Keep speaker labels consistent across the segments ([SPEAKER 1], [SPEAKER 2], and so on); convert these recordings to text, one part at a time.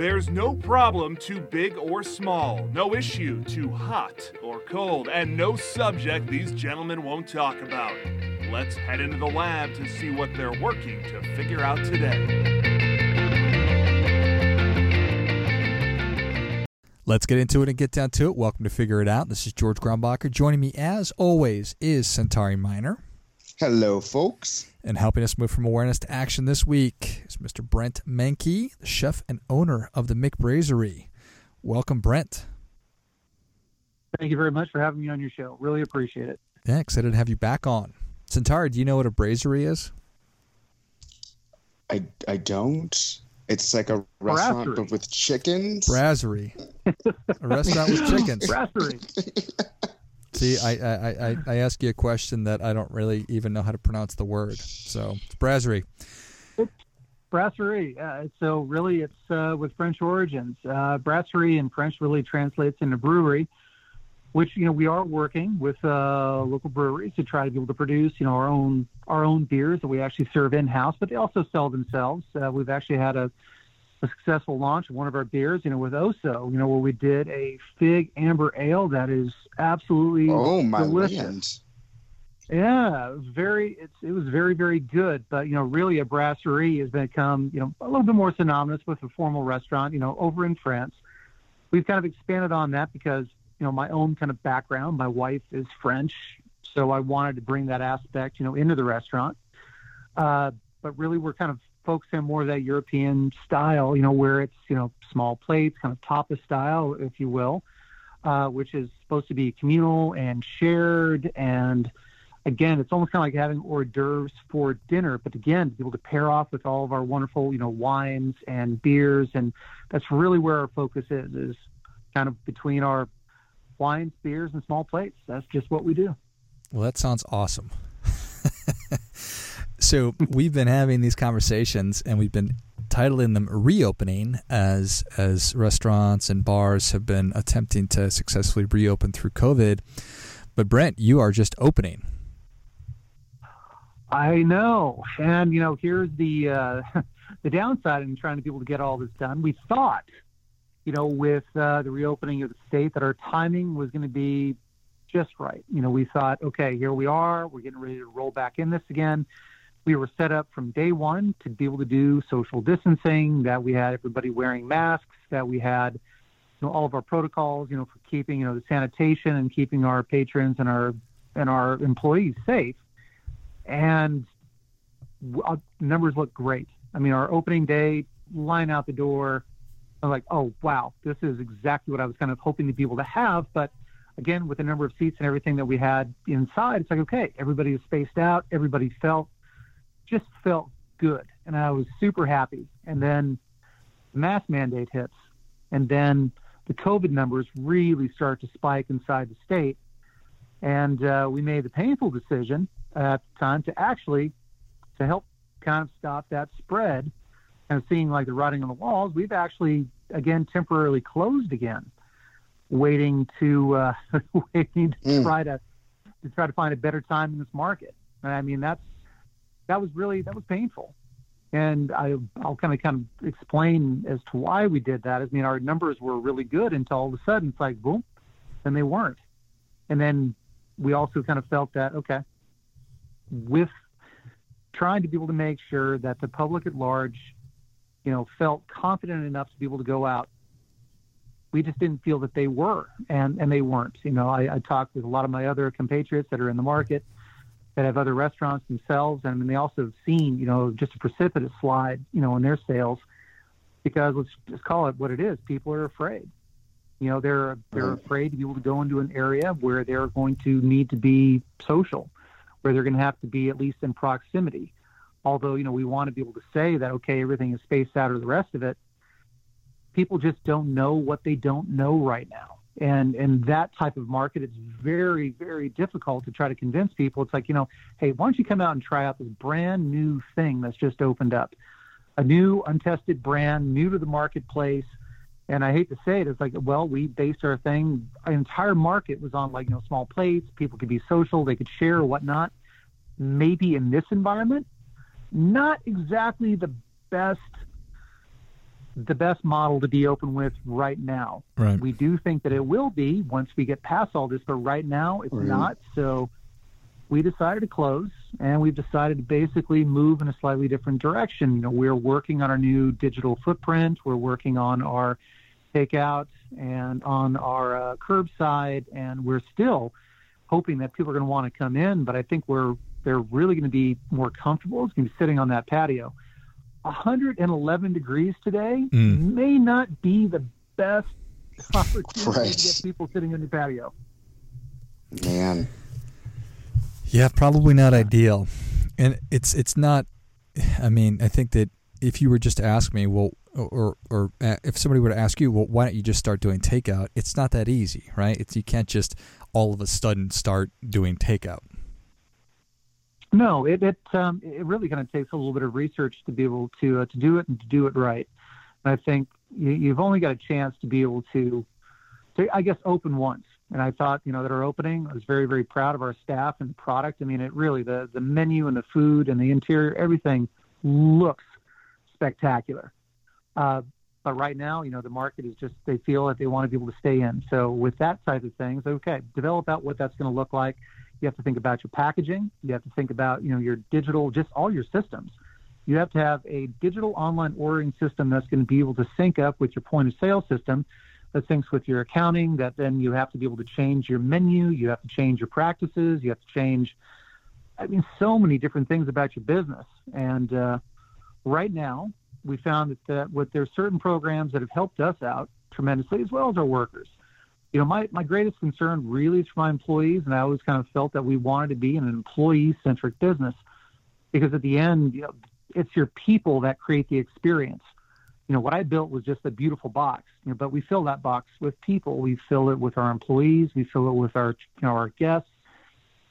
[SPEAKER 1] There's no problem too big or small, no issue too hot or cold, and no subject these gentlemen won't talk about. Let's head into the lab to see what they're working to figure out today.
[SPEAKER 2] Let's get into it and get down to it. Welcome to Figure It Out. This is George Grumbacher. Joining me, as always, is Centauri Miner.
[SPEAKER 3] Hello, folks.
[SPEAKER 2] And helping us move from awareness to action this week is Mr. Brent Mankey, the chef and owner of the Mick Brasserie. Welcome, Brent.
[SPEAKER 4] Thank you very much for having me on your show. Really appreciate it.
[SPEAKER 2] Yeah, excited to have you back on. Centauri, do you know what a brasserie is?
[SPEAKER 3] I, I don't. It's like a restaurant
[SPEAKER 4] Brasserie.
[SPEAKER 3] but with chickens.
[SPEAKER 2] Brasserie. a restaurant with chickens.
[SPEAKER 4] Brasserie.
[SPEAKER 2] See, I, I, I, I ask you a question that I don't really even know how to pronounce the word. So, it's brasserie.
[SPEAKER 4] Brasserie. Uh, so really, it's uh, with French origins. Uh, brasserie in French really translates into brewery, which you know we are working with uh, local breweries to try to be able to produce you know our own our own beers that we actually serve in house, but they also sell themselves. Uh, we've actually had a, a successful launch of one of our beers, you know, with Oso, you know, where we did a fig amber ale that is absolutely
[SPEAKER 3] Oh my
[SPEAKER 4] delicious.
[SPEAKER 3] land!
[SPEAKER 4] Yeah, it was very. It's it was very very good. But you know, really, a brasserie has become you know a little bit more synonymous with a formal restaurant. You know, over in France, we've kind of expanded on that because you know my own kind of background. My wife is French, so I wanted to bring that aspect you know into the restaurant. Uh, but really, we're kind of focusing more of that European style. You know, where it's you know small plates, kind of tapas style, if you will, uh, which is supposed to be communal and shared and again, it's almost kind of like having hors d'oeuvres for dinner, but again, to be able to pair off with all of our wonderful, you know, wines and beers, and that's really where our focus is, is kind of between our wines, beers, and small plates. That's just what we do.
[SPEAKER 2] Well, that sounds awesome. So we've been having these conversations, and we've been titling them "reopening" as as restaurants and bars have been attempting to successfully reopen through COVID. But Brent, you are just opening.
[SPEAKER 4] I know, and you know, here's the uh, the downside in trying to be able to get all this done. We thought, you know, with uh, the reopening of the state, that our timing was going to be just right. You know, we thought, okay, here we are, we're getting ready to roll back in this again. We were set up from day one to be able to do social distancing. That we had everybody wearing masks. That we had, you know, all of our protocols. You know, for keeping you know the sanitation and keeping our patrons and our and our employees safe and w- uh, numbers look great. I mean, our opening day line out the door. I'm like, oh wow, this is exactly what I was kind of hoping to be able to have. But again, with the number of seats and everything that we had inside, it's like okay, everybody is spaced out. Everybody felt just felt good, and I was super happy. And then the mask mandate hits, and then the COVID numbers really start to spike inside the state. And uh, we made the painful decision at the time to actually to help kind of stop that spread and seeing like the writing on the walls we've actually again temporarily closed again waiting to uh, waiting to
[SPEAKER 3] Mm.
[SPEAKER 4] try to to try to find a better time in this market and i mean that's that was really that was painful and I, I'll kind of kind of explain as to why we did that. I mean, our numbers were really good until all of a sudden it's like boom, and they weren't. And then we also kind of felt that okay, with trying to be able to make sure that the public at large, you know, felt confident enough to be able to go out. We just didn't feel that they were, and and they weren't. You know, I, I talked with a lot of my other compatriots that are in the market that have other restaurants themselves, and I mean, they also have seen, you know, just a precipitous slide, you know, in their sales because let's just call it what it is. People are afraid. You know, they're they're afraid to be able to go into an area where they're going to need to be social, where they're going to have to be at least in proximity. Although, you know, we want to be able to say that okay, everything is spaced out or the rest of it. People just don't know what they don't know right now. And and that type of market, it's very, very difficult to try to convince people. It's like, you know, hey, why don't you come out and try out this brand new thing that's just opened up? A new untested brand, new to the marketplace. And I hate to say it, it's like, well, we based our thing, our entire market was on like, you know, small plates. People could be social, they could share or whatnot. Maybe in this environment, not exactly the best the best model to be open with right now.
[SPEAKER 2] Right.
[SPEAKER 4] We do think that it will be once we get past all this, but right now it's
[SPEAKER 3] Right.
[SPEAKER 4] not. So we decided to close and we've decided to basically move in a slightly different direction. You know, we're working on our new digital footprint. We're working on our takeout and on our uh, curbside, and we're still hoping that people are going to want to come in. But I think we're they're really going to be more comfortable. It's going to be sitting on that patio. 111 degrees today
[SPEAKER 2] Mm.
[SPEAKER 4] may not be the best opportunity
[SPEAKER 3] Right.
[SPEAKER 4] to get people sitting on your patio.
[SPEAKER 3] Man.
[SPEAKER 2] Yeah, probably not ideal. And it's it's not. I mean, I think that if you were just to ask me, well, or or uh, if somebody were to ask you, well, why don't you just start doing takeout? It's not that easy, right? It's you can't just all of a sudden start doing takeout.
[SPEAKER 4] No, it it um, it really kind of takes a little bit of research to be able to uh, to do it and to do it right. And I think you, you've only got a chance to be able to, to I guess open once. And I thought you know that our opening, I was very very proud of our staff and the product. I mean, it really the the menu and the food and the interior, everything looks spectacular. Uh, but right now, you know, the market is just they feel that they want to be able to stay in. So with that type of things, okay, develop out what that's going to look like. You have to think about your packaging. You have to think about, you know, your digital, just all your systems. You have to have a digital online ordering system that's going to be able to sync up with your point of sale system that syncs with your accounting, that then you have to be able to change your menu. You have to change your practices. You have to change, I mean, so many different things about your business. And uh, right now, we found that, that there's certain programs that have helped us out tremendously, as well as our workers you know, my, my greatest concern really is for my employees, and I always kind of felt that we wanted to be an employee centric business because at the end, you know, it's your people that create the experience. You know, what I built was just a beautiful box, you know, but we fill that box with people. We fill it with our employees, we fill it with our, you know, our guests,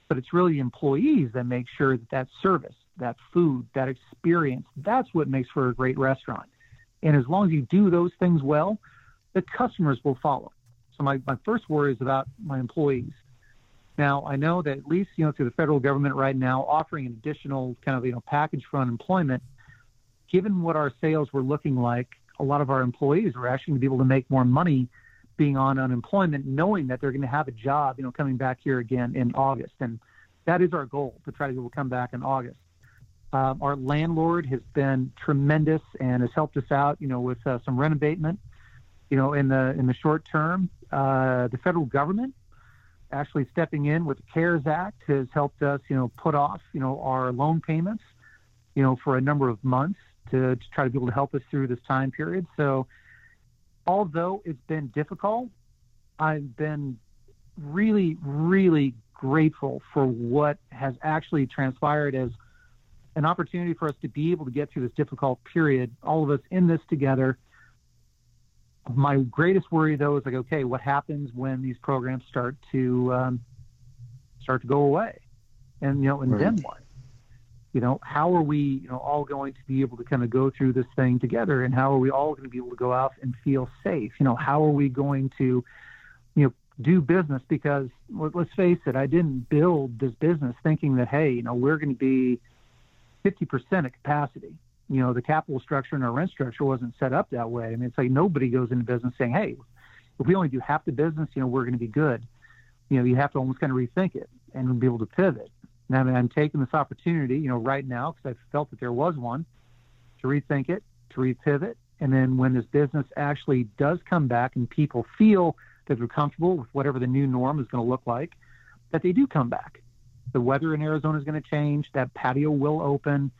[SPEAKER 4] but it's really employees that make sure that that service, that food, that experience, that's what makes for a great restaurant. And as long as you do those things well, the customers will follow. So my, my first worry is about my employees. Now I know that at least you know through the federal government right now offering an additional kind of you know package for unemployment. Given what our sales were looking like, a lot of our employees were actually going to be able to make more money being on unemployment, knowing that they're going to have a job, you know, coming back here again in August, and that is our goal to try to come back in August. Um, our landlord has been tremendous and has helped us out, you know, with uh, some rent abatement you know, in the in the short term, uh, the federal government actually stepping in with the CARES Act has helped us, you know, put off, you know, our loan payments, you know, for a number of months to, to try to be able to help us through this time period. So, although it's been difficult, I've been really, really grateful for what has actually transpired as an opportunity for us to be able to get through this difficult period. All of us in this together my greatest worry though is like okay what happens when these programs start to um, start to go away and you know and
[SPEAKER 3] Right.
[SPEAKER 4] then what you know how are we you know all going to be able to kind of go through this thing together? And how are we all going to be able to go out and feel safe? You know how are we going to you know do business? Because let- let's face it i didn't build this business thinking that hey you know we're going to be 50% of capacity you know, the capital structure and our rent structure wasn't set up that way. I mean, it's like nobody goes into business saying, hey, if we only do half the business, you know, we're going to be good. You know, you have to almost kind of rethink it and be able to pivot. And I mean, I'm taking this opportunity, you know, right now because I felt that there was one to rethink it, to repivot. And then when this business actually does come back and people feel that they're comfortable with whatever the new norm is going to look like, that they do come back. The weather in Arizona is going to change. That patio will open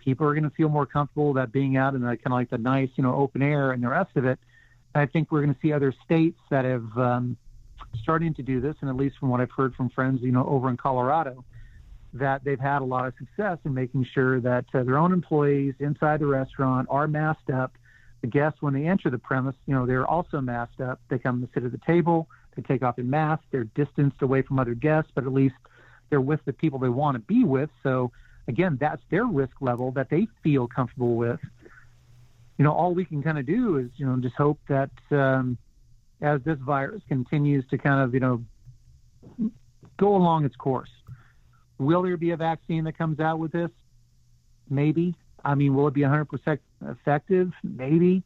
[SPEAKER 4] people are going to feel more comfortable that being out in the kind of like the nice, you know, open air and the rest of it. I think we're going to see other states that have um, starting to do this, and at least from what I've heard from friends, you know, over in Colorado, that they've had a lot of success in making sure that uh, their own employees inside the restaurant are masked up. The guests, when they enter the premise, you know, they're also masked up. They come and sit at the table. They take off their mask. They're distanced away from other guests, but at least they're with the people they want to be with. So again, that's their risk level that they feel comfortable with. You know, all we can kind of do is, you know, just hope that um, as this virus continues to kind of, you know, go along its course, will there be a vaccine that comes out with this? Maybe. I mean, will it be 100% effective? Maybe.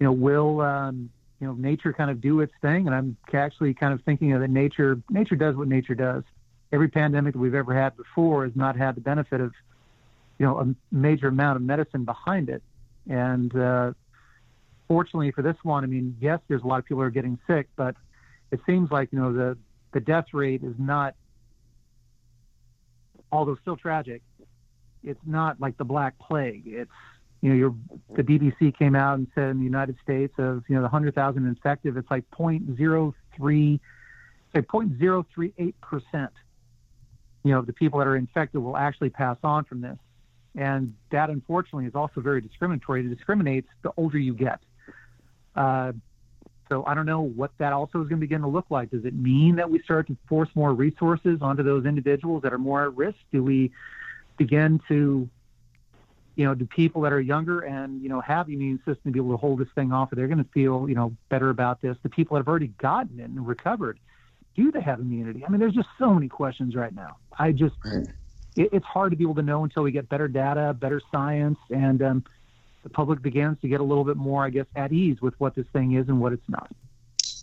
[SPEAKER 4] you know, will um, you know nature kind of do its thing? And I'm actually kind of thinking of that nature nature does what nature does. Every pandemic that we've ever had before has not had the benefit of you know a major amount of medicine behind it, and uh, fortunately for this one, I mean, yes, there's a lot of people who are getting sick, but it seems like you know the the death rate is not, although still tragic, it's not like the Black Plague. It's you know, your the BBC came out and said in the United States of you know the hundred thousand infected, it's like point zero three, say point zero three eight percent. You know, the people that are infected will actually pass on from this, and that unfortunately is also very discriminatory. It discriminates the older you get. Uh, so I don't know what that also is going to begin to look like. Does it mean that we start to force more resources onto those individuals that are more at risk? Do we begin to, you know, do people that are younger and, you know, have the immune system to be able to hold this thing off, are they're going to feel, you know, better about this? The people that have already gotten it and recovered, do they have immunity? I mean, there's just so many questions right now. I just, right. it, it's hard to be able to know until we get better data, better science, and, um, the public begins to get a little bit more, I guess, at ease with what this thing is and what it's not.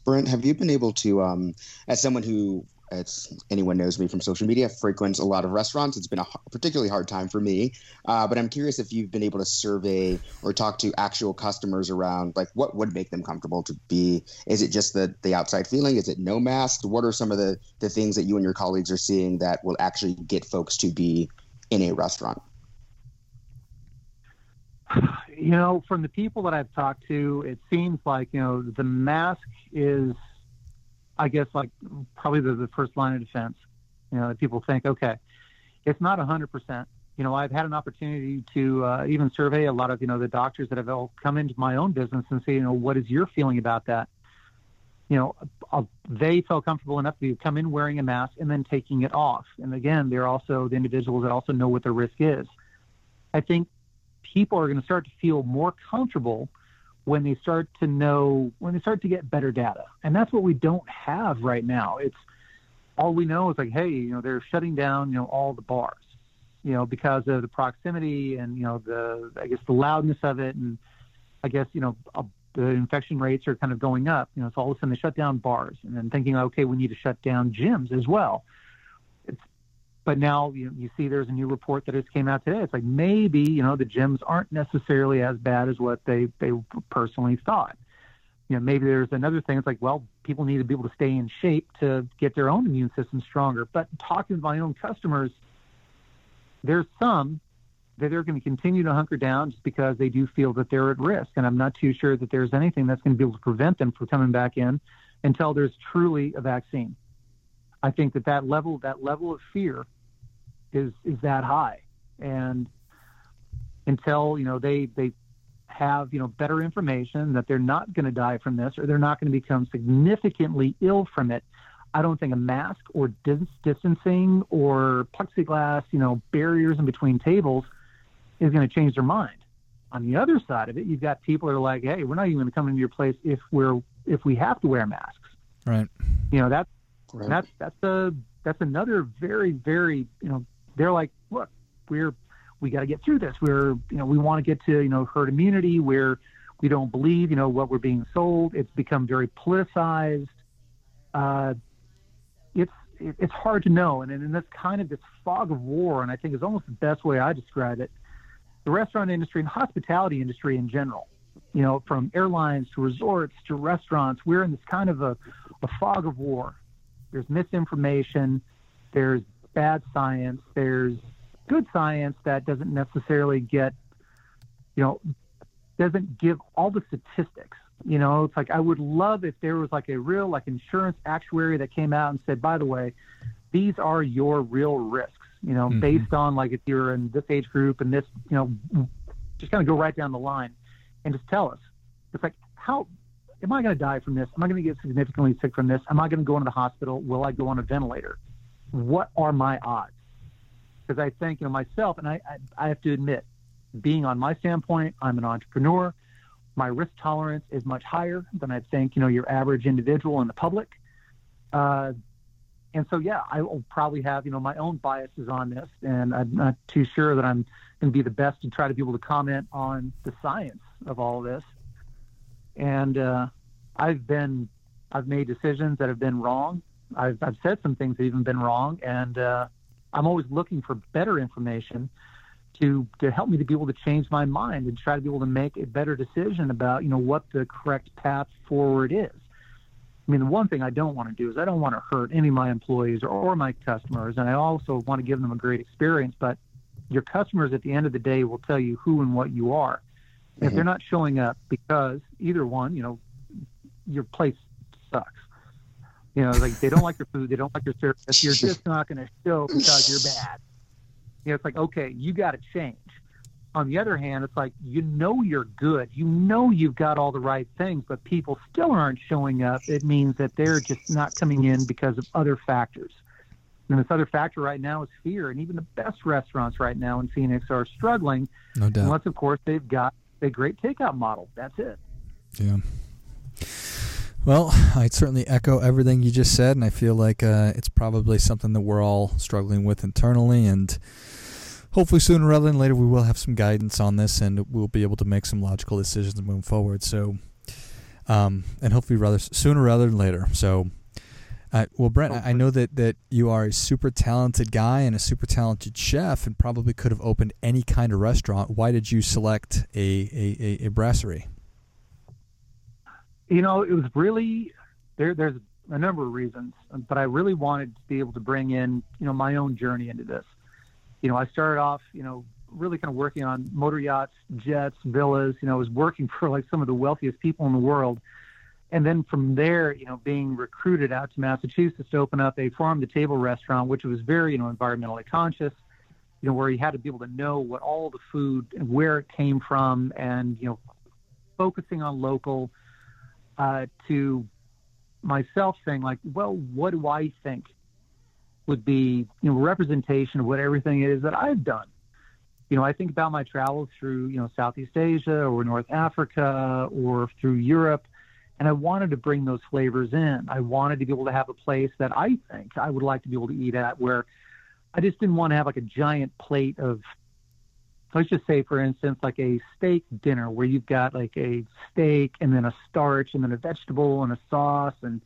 [SPEAKER 3] Brent, have you been able to, um, as someone who it's anyone knows me from social media frequents a lot of restaurants. It's been a particularly hard time for me. Uh, but i'm curious if you've been able to survey or talk to actual customers around like what would make them comfortable to be? Is it just the the outside feeling? Is it no mask? What are some of the the things that you and your colleagues are seeing that will actually get folks to be in a restaurant?
[SPEAKER 4] You know, from the people that I've talked to, it seems like, you know, the mask is, I guess, like probably the, the first line of defense. You know, people think, okay, it's not 100%. You know, I've had an opportunity to uh, even survey a lot of, you know, the doctors that have all come into my own business and say, you know, what is your feeling about that? You know, uh, they felt comfortable enough to come in wearing a mask and then taking it off. And again, they're also the individuals that also know what the risk is. I think people are going to start to feel more comfortable when they start to know when they start to get better data. And that's what we don't have right now. It's all we know is like hey you know they're shutting down you know all the bars you know because of the proximity and you know the i guess the loudness of it. And i guess you know uh, the infection rates are kind of going up. You know so all of a sudden they shut down bars and then thinking okay we need to shut down gyms as well but now you, you see there's a new report that just came out today. It's like maybe you know the gyms aren't necessarily as bad as what they they personally thought. You know, maybe there's another thing. It's like, well, people need to be able to stay in shape to get their own immune system stronger. But talking to my own customers, there's some that they're going to continue to hunker down just because they do feel that they're at risk. And I'm not too sure that there's anything that's going to be able to prevent them from coming back in until there's truly a vaccine. I think that that level, that level of fear is is that high, and until you know they they have you know better information that they're not going to die from this or they're not going to become significantly ill from it. I don't think a mask or dis- distancing or plexiglass, you know, barriers in between tables is going to change their mind. On the other side of it, you've got people that are like, "Hey, we're not even going to come into your place if we're if we have to wear masks."
[SPEAKER 2] Right.
[SPEAKER 4] You know, that's right. that's that's a that's another very very you know they're like, look, we're we got to get through this. We're you know we want to get to you know herd immunity where we don't believe you know what we're being sold. It's become very politicized. Uh, it's it's hard to know, and in this kind of this fog of war, and I think is almost the best way I describe it. The restaurant industry and hospitality industry in general, you know, from airlines to resorts to restaurants, we're in this kind of a, a fog of war. There's misinformation. There's bad science. There's good science that doesn't necessarily get, you know, doesn't give all the statistics. You know, it's like I would love if there was like a real like insurance actuary that came out and said, by the way, these are your real risks. You know, mm-hmm. based on like if you're in this age group and this, you know, just kind of go right down the line and just tell us. It's like how am I going to die from this? Am I going to get significantly sick from this? Am I going to go into the hospital? Will I go on a ventilator? What are my odds? Because I think, you know, myself, and I, I, I have to admit, being on my standpoint, I'm an entrepreneur. My risk tolerance is much higher than I think, you know, your average individual in the public. Uh, and so, yeah, I will probably have, you know, my own biases on this, and I'm not too sure that I'm going to be the best to try to be able to comment on the science of all of this. and uh, I've been I've made decisions that have been wrong. I've I've said some things that even been wrong, and uh, I'm always looking for better information to to help me to be able to change my mind and try to be able to make a better decision about you know what the correct path forward is. I mean, the one thing I don't want to do is I don't want to hurt any of my employees or, or my customers, and I also want to give them a great experience. But your customers, at the end of the day, will tell you who and what you are. Mm-hmm. If they're not showing up because either one, you know, your place sucks. You know, like they don't like your food, they don't like your service. You're just not going to show because you're bad. You know, it's like okay, you got to change. On the other hand, it's like you know you're good, you know you've got all the right things, but people still aren't showing up. It means that they're just not coming in because of other factors. And this other factor right now is fear. And even the best restaurants right now in Phoenix are struggling.
[SPEAKER 2] No doubt.
[SPEAKER 4] Unless, of course, they've got a great takeout model. That's it.
[SPEAKER 2] Yeah. Well, I'd certainly echo everything you just said, and I feel like uh, it's probably something that we're all struggling with internally. And hopefully, sooner rather than later, we will have some guidance on this, and we'll be able to make some logical decisions moving forward. So, um, and hopefully, rather sooner rather than later. So, uh, well, Brent, I know that, that you are a super talented guy and a super talented chef, and probably could have opened any kind of restaurant. Why did you select a, a, a, a brasserie?
[SPEAKER 4] You know, it was really there. There's a number of reasons, but I really wanted to be able to bring in, you know, my own journey into this. You know, I started off, you know, really kind of working on motor yachts, jets, villas. You know, I was working for like some of the wealthiest people in the world. And then from there, you know, being recruited out to Massachusetts to open up a farm to table restaurant, which was very, you know, environmentally conscious, you know, where you had to be able to know what all the food and where it came from and, you know, focusing on local, uh, to myself saying like, well, what do I think would be you know representation of what everything is that I've done. You know, I think about my travels through you know Southeast Asia or North Africa or through Europe, and I wanted to bring those flavors in. I wanted to be able to have a place that I think I would like to be able to eat at where I just didn't want to have like a giant plate of let's just say, for instance, like a steak dinner where you've got like a steak and then a starch and then a vegetable and a sauce. And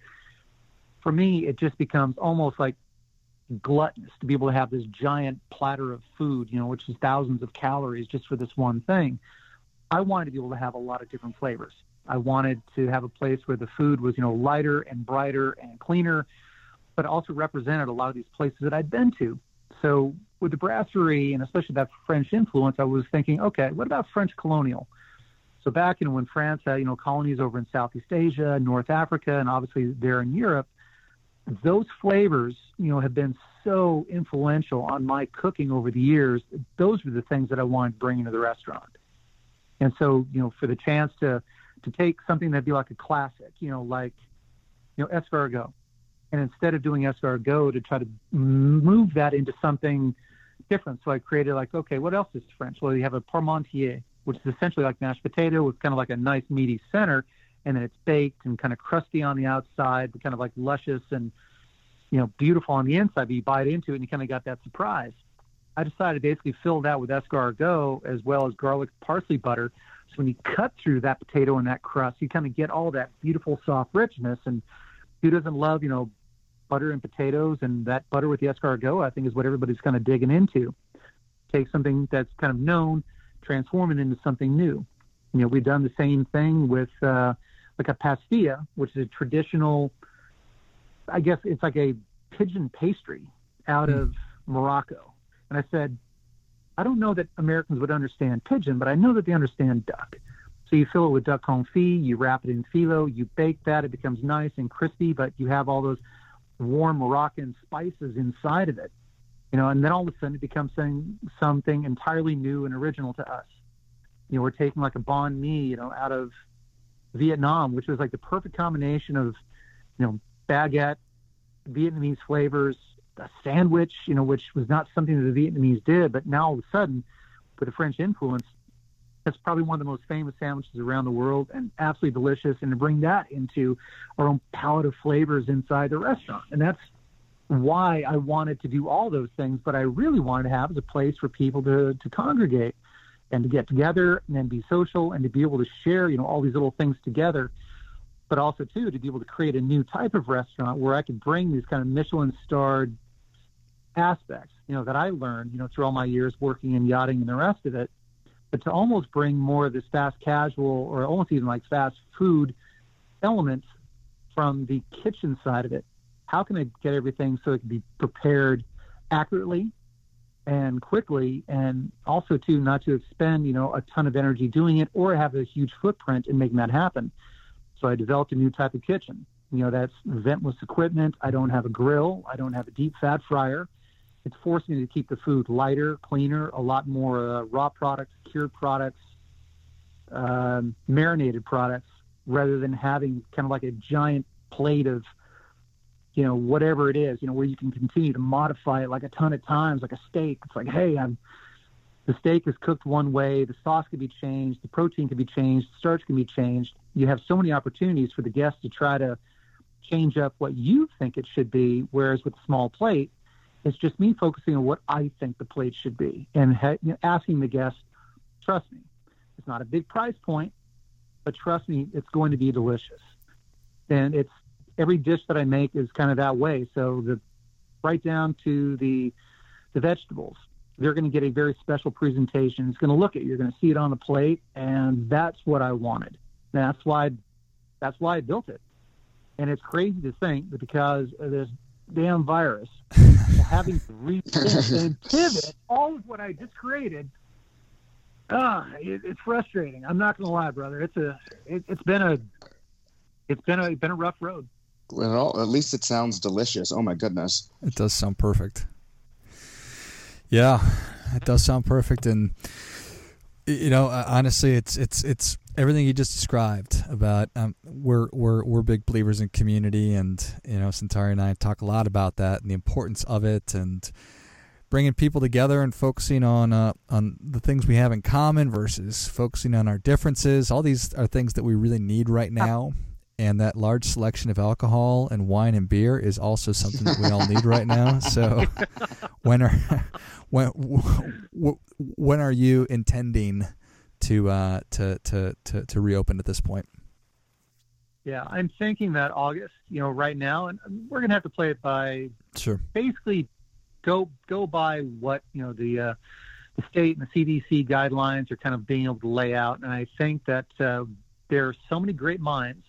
[SPEAKER 4] for me, it just becomes almost like gluttonous to be able to have this giant platter of food, you know, which is thousands of calories just for this one thing. I wanted to be able to have a lot of different flavors. I wanted to have a place where the food was, you know, lighter and brighter and cleaner, but also represented a lot of these places that I'd been to. So with the brasserie and especially that French influence, I was thinking, okay, what about French colonial? So back in when France had you know colonies over in Southeast Asia, North Africa, and obviously there in Europe, those flavors you know have been so influential on my cooking over the years. Those were the things that I wanted to bring into the restaurant. And so you know for the chance to to take something that'd be like a classic, you know like you know escargot, and instead of doing escargot to try to move that into something different. So I created like, okay, what else is French? Well, you have a parmentier, which is essentially like mashed potato with kind of like a nice meaty center, and then it's baked and kind of crusty on the outside, but kind of like luscious and you know beautiful on the inside. But you bite into it and you kind of got that surprise. I decided to basically fill that with escargot as well as garlic parsley butter. So when you cut through that potato and that crust, you kind of get all that beautiful soft richness. And who doesn't love you know butter and potatoes, and that butter with the escargot, I think, is what everybody's kind of digging into. Take something that's kind of known, transform it into something new. You know, we've done the same thing with uh, like a pastilla, which is a traditional. I guess it's like a pigeon pastry out mm. of Morocco. And I said, I don't know that Americans would understand pigeon, but I know that they understand duck. So you fill it with duck confit, you wrap it in phyllo, you bake that, it becomes nice and crispy, but you have all those warm Moroccan spices inside of it. You know, and then all of a sudden it becomes something, something entirely new and original to us. You know, we're taking like a banh mi, you know, out of Vietnam, which was like the perfect combination of, you know, baguette, Vietnamese flavors, a sandwich, you know, which was not something that the Vietnamese did, but now all of a sudden, with the French influence, that's probably one of the most famous sandwiches around the world and absolutely delicious. And to bring that into our own palette of flavors inside the restaurant. And that's why I wanted to do all those things. But I really wanted to have a place for people to, to congregate. and to get together and then be social and to be able to share, you know, all these little things together. But also too to be able to create a new type of restaurant where I could bring these kind of Michelin starred aspects, you know, that I learned, you know, through all my years working in yachting and the rest of it, but to almost bring more of this fast casual or almost even like fast food elements from the kitchen side of it. How can I get everything so it can be prepared accurately and quickly and also too not to expend, you know, a ton of energy doing it or have a huge footprint in making that happen. So I developed a new type of kitchen. You know, that's ventless equipment. I don't have a grill. I don't have a deep fat fryer. It's forced me to keep the food lighter, cleaner, a lot more uh, raw products, cured products, um, marinated products, rather than having kind of like a giant plate of, you know, whatever it is, you know, where you can continue to modify it like a ton of times, like a steak. It's like, hey, I'm the steak is cooked one way, the sauce can be changed, the protein can be changed, the starch can be changed. You have so many opportunities for the guest to try to change up what you think it should be, whereas with a small plate, it's just me focusing on what I think the plate should be and ha- you know, asking the guest, trust me, it's not a big price point, but trust me, it's going to be delicious. And it's every dish that I make is kind of that way. So the right down to the the vegetables, they're going to get a very special presentation. It's going to look at you're going to see it on the plate, and that's what I wanted. That's why that's why I built it. And it's crazy to think that because this damn virus, having to rethink and pivot all of what I just created. Ah, it, it's frustrating. I'm not going to lie, brother. It's a, it, has been a, it's been a, been a rough road.
[SPEAKER 3] Well, at least it sounds delicious. Oh my goodness,
[SPEAKER 2] it does sound perfect. Yeah, it does sound perfect, and you know, honestly, it's it's it's everything you just described about um, we're we're we're big believers in community, and you know, Centauri and I talk a lot about that and the importance of it, and bringing people together and focusing on uh, on the things we have in common versus focusing on our differences. All these are things that we really need right now. And that large selection of alcohol and wine and beer is also something that we all need right now. So, when are when when are you intending to uh, to, to to to reopen at this point?
[SPEAKER 4] Yeah, I'm thinking that August. You know, right now, and we're gonna have to play it by
[SPEAKER 2] sure.
[SPEAKER 4] Basically, go go by what you know the uh, the state and the CDC guidelines are kind of being able to lay out. And I think that uh, there are so many great minds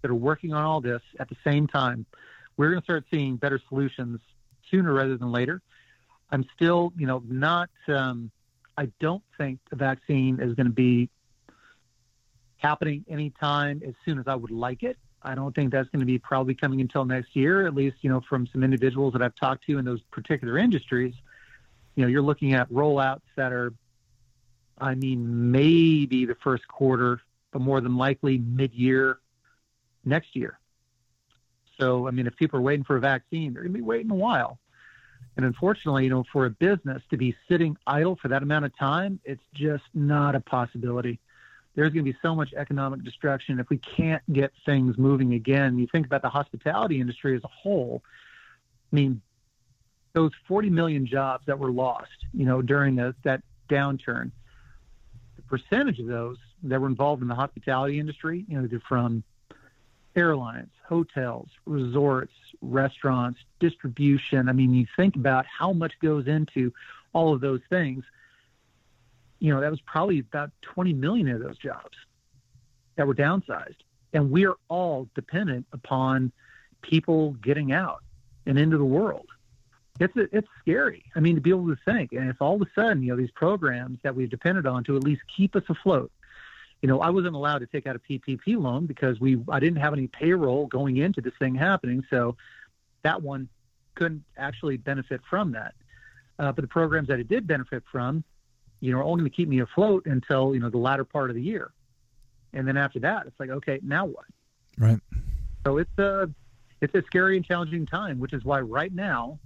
[SPEAKER 4] that are working on all this at the same time. We're going to start seeing better solutions sooner rather than later. I'm still, you know, not. Um, I don't think the vaccine is going to be happening anytime as soon as I would like it. I don't think that's going to be probably coming until next year, at least, you know, from some individuals that I've talked to in those particular industries. You know, you're looking at rollouts that are, I mean, maybe the first quarter, but more than likely mid year next year. So, I mean, if people are waiting for a vaccine, they're going to be waiting a while. And unfortunately, you know, for a business to be sitting idle for that amount of time, it's just not a possibility. There's going to be so much economic destruction if we can't get things moving again. You think about the hospitality industry as a whole. I mean, those 40 million jobs that were lost, you know, during the, that downturn, the percentage of those that were involved in the hospitality industry, you know, they're from airlines, hotels, resorts, restaurants, distribution. I mean, you think about how much goes into all of those things. You know, that was probably about 20 million of those jobs that were downsized. And we're all dependent upon people getting out and into the world. It's it's scary. I mean, to be able to think, and if all of a sudden, you know, these programs that we've depended on to at least keep us afloat, you know, I wasn't allowed to take out a PPP loan because we I didn't have any payroll going into this thing happening, so that one couldn't actually benefit from that. Uh, but the programs that it did benefit from, you know, are only going to keep me afloat until you know the latter part of the year, and then after that, it's like, okay, now what?
[SPEAKER 2] Right.
[SPEAKER 4] So it's a it's a scary and challenging time, which is why right now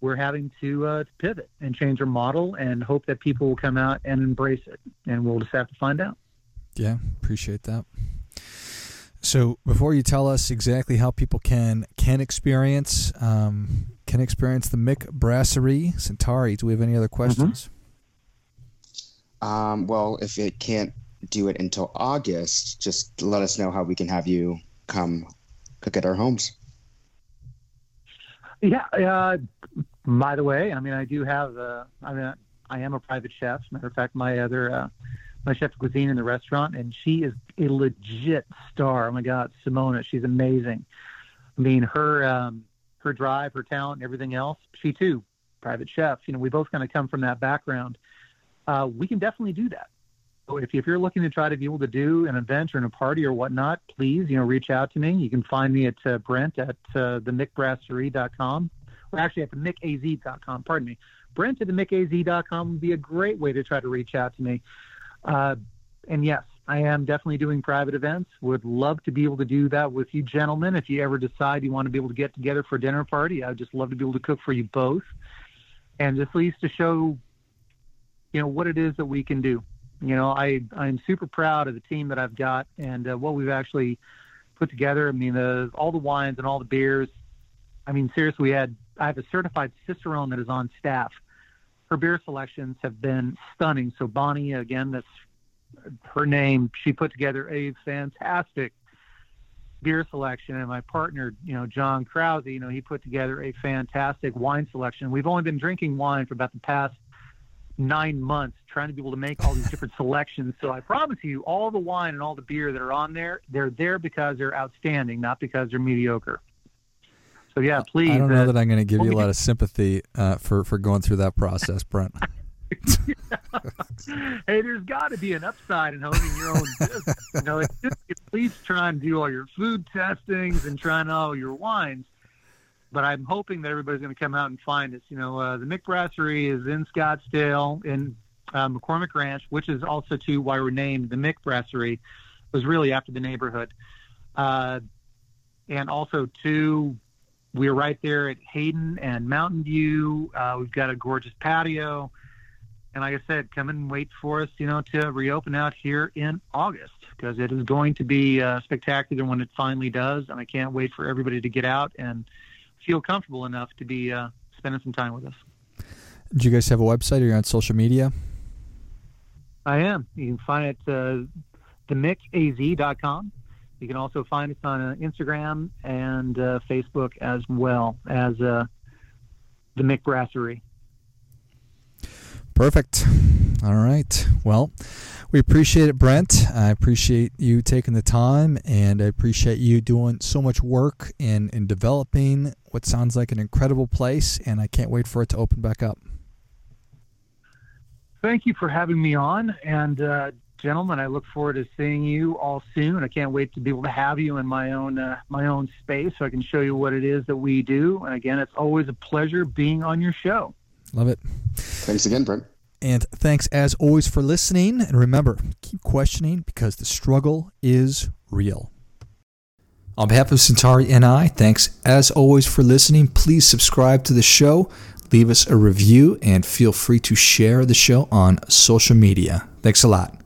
[SPEAKER 4] we're having to, uh, to pivot and change our model and hope that people will come out and embrace it, and we'll just have to find out.
[SPEAKER 2] Yeah, appreciate that. So before you tell us exactly how people can can experience um, can experience the Mick Brasserie Centauri, do we have any other questions?
[SPEAKER 3] Um, well, if it can't do it until August, just let us know how we can have you come cook at our homes.
[SPEAKER 4] Yeah. Uh, by the way, I mean, I do have, uh, I mean, I am a private chef. Matter of fact, my other, uh, my chef cuisine in the restaurant, and she is a legit star. Oh my God, Simona, she's amazing. I mean, her, um, her drive, her talent, and everything else. She too, private chef. You know, we both kind of come from that background. Uh, we can definitely do that. So if, if you're looking to try to be able to do an event or in a party or whatnot, please, you know, reach out to me. You can find me at uh, Brent at uh, themickbrasserie.com or actually at the mickaz.com, pardon me. Brent at the mickaz.com would be a great way to try to reach out to me. Uh, and yes, I am definitely doing private events. Would love to be able to do that with you gentlemen. If you ever decide you want to be able to get together for a dinner party, I'd just love to be able to cook for you both. And at least to show, you know, what it is that we can do. You know, I, I'm super proud of the team that I've got and uh, what we've actually put together. I mean, uh, all the wines and all the beers. I mean, seriously, we had, I have a certified Cicerone that is on staff her beer selections have been stunning. So Bonnie, again, that's her name. She put together a fantastic beer selection, and my partner, you know, John Krause, you know, he put together a fantastic wine selection. We've only been drinking wine for about the past nine months, trying to be able to make all these different selections. So I promise you, all the wine and all the beer that are on there, they're there because they're outstanding, not because they're mediocre. So yeah, please. I
[SPEAKER 2] don't know uh, that I'm going to give you a lot of sympathy uh, for for going through that process, Brent.
[SPEAKER 4] hey, there's got to be an upside in owning your own business. You know, it's just, at least try and do all your food testings and trying all your wines. But I'm hoping that everybody's going to come out and find us. You know, uh, the Mick Brasserie is in Scottsdale in uh, McCormick Ranch, which is also too why we're named the Mick Brasserie. Was really after the neighborhood, uh, and also two we're right there at Hayden and Mountain View. Uh, we've got a gorgeous patio. And like I said, come and wait for us, you know, to reopen out here in August because it is going to be uh, spectacular when it finally does. And I can't wait for everybody to get out and feel comfortable enough to be uh, spending some time with us.
[SPEAKER 2] Do you guys have a website or you're on social media?
[SPEAKER 4] I am. You can find it uh, themickaz.com. You can also find us on uh, Instagram and uh, Facebook as well as uh, the Mick Brasserie.
[SPEAKER 2] Perfect. All right. Well, we appreciate it, Brent. I appreciate you taking the time, and I appreciate you doing so much work in, in developing what sounds like an incredible place, and I can't wait for it to open back up.
[SPEAKER 4] Thank you for having me on, and uh, gentlemen. I look forward to seeing you all soon. I can't wait to be able to have you in my own uh, my own space so I can show you what it is that we do. And again, it's always a pleasure being on your show.
[SPEAKER 2] Love it.
[SPEAKER 3] Thanks again, Brent.
[SPEAKER 2] And thanks as always for listening. And remember, keep questioning because the struggle is real. On behalf of Centauri and I, thanks as always for listening. Please subscribe to the show, leave us a review, and feel free to share the show on social media. Thanks a lot.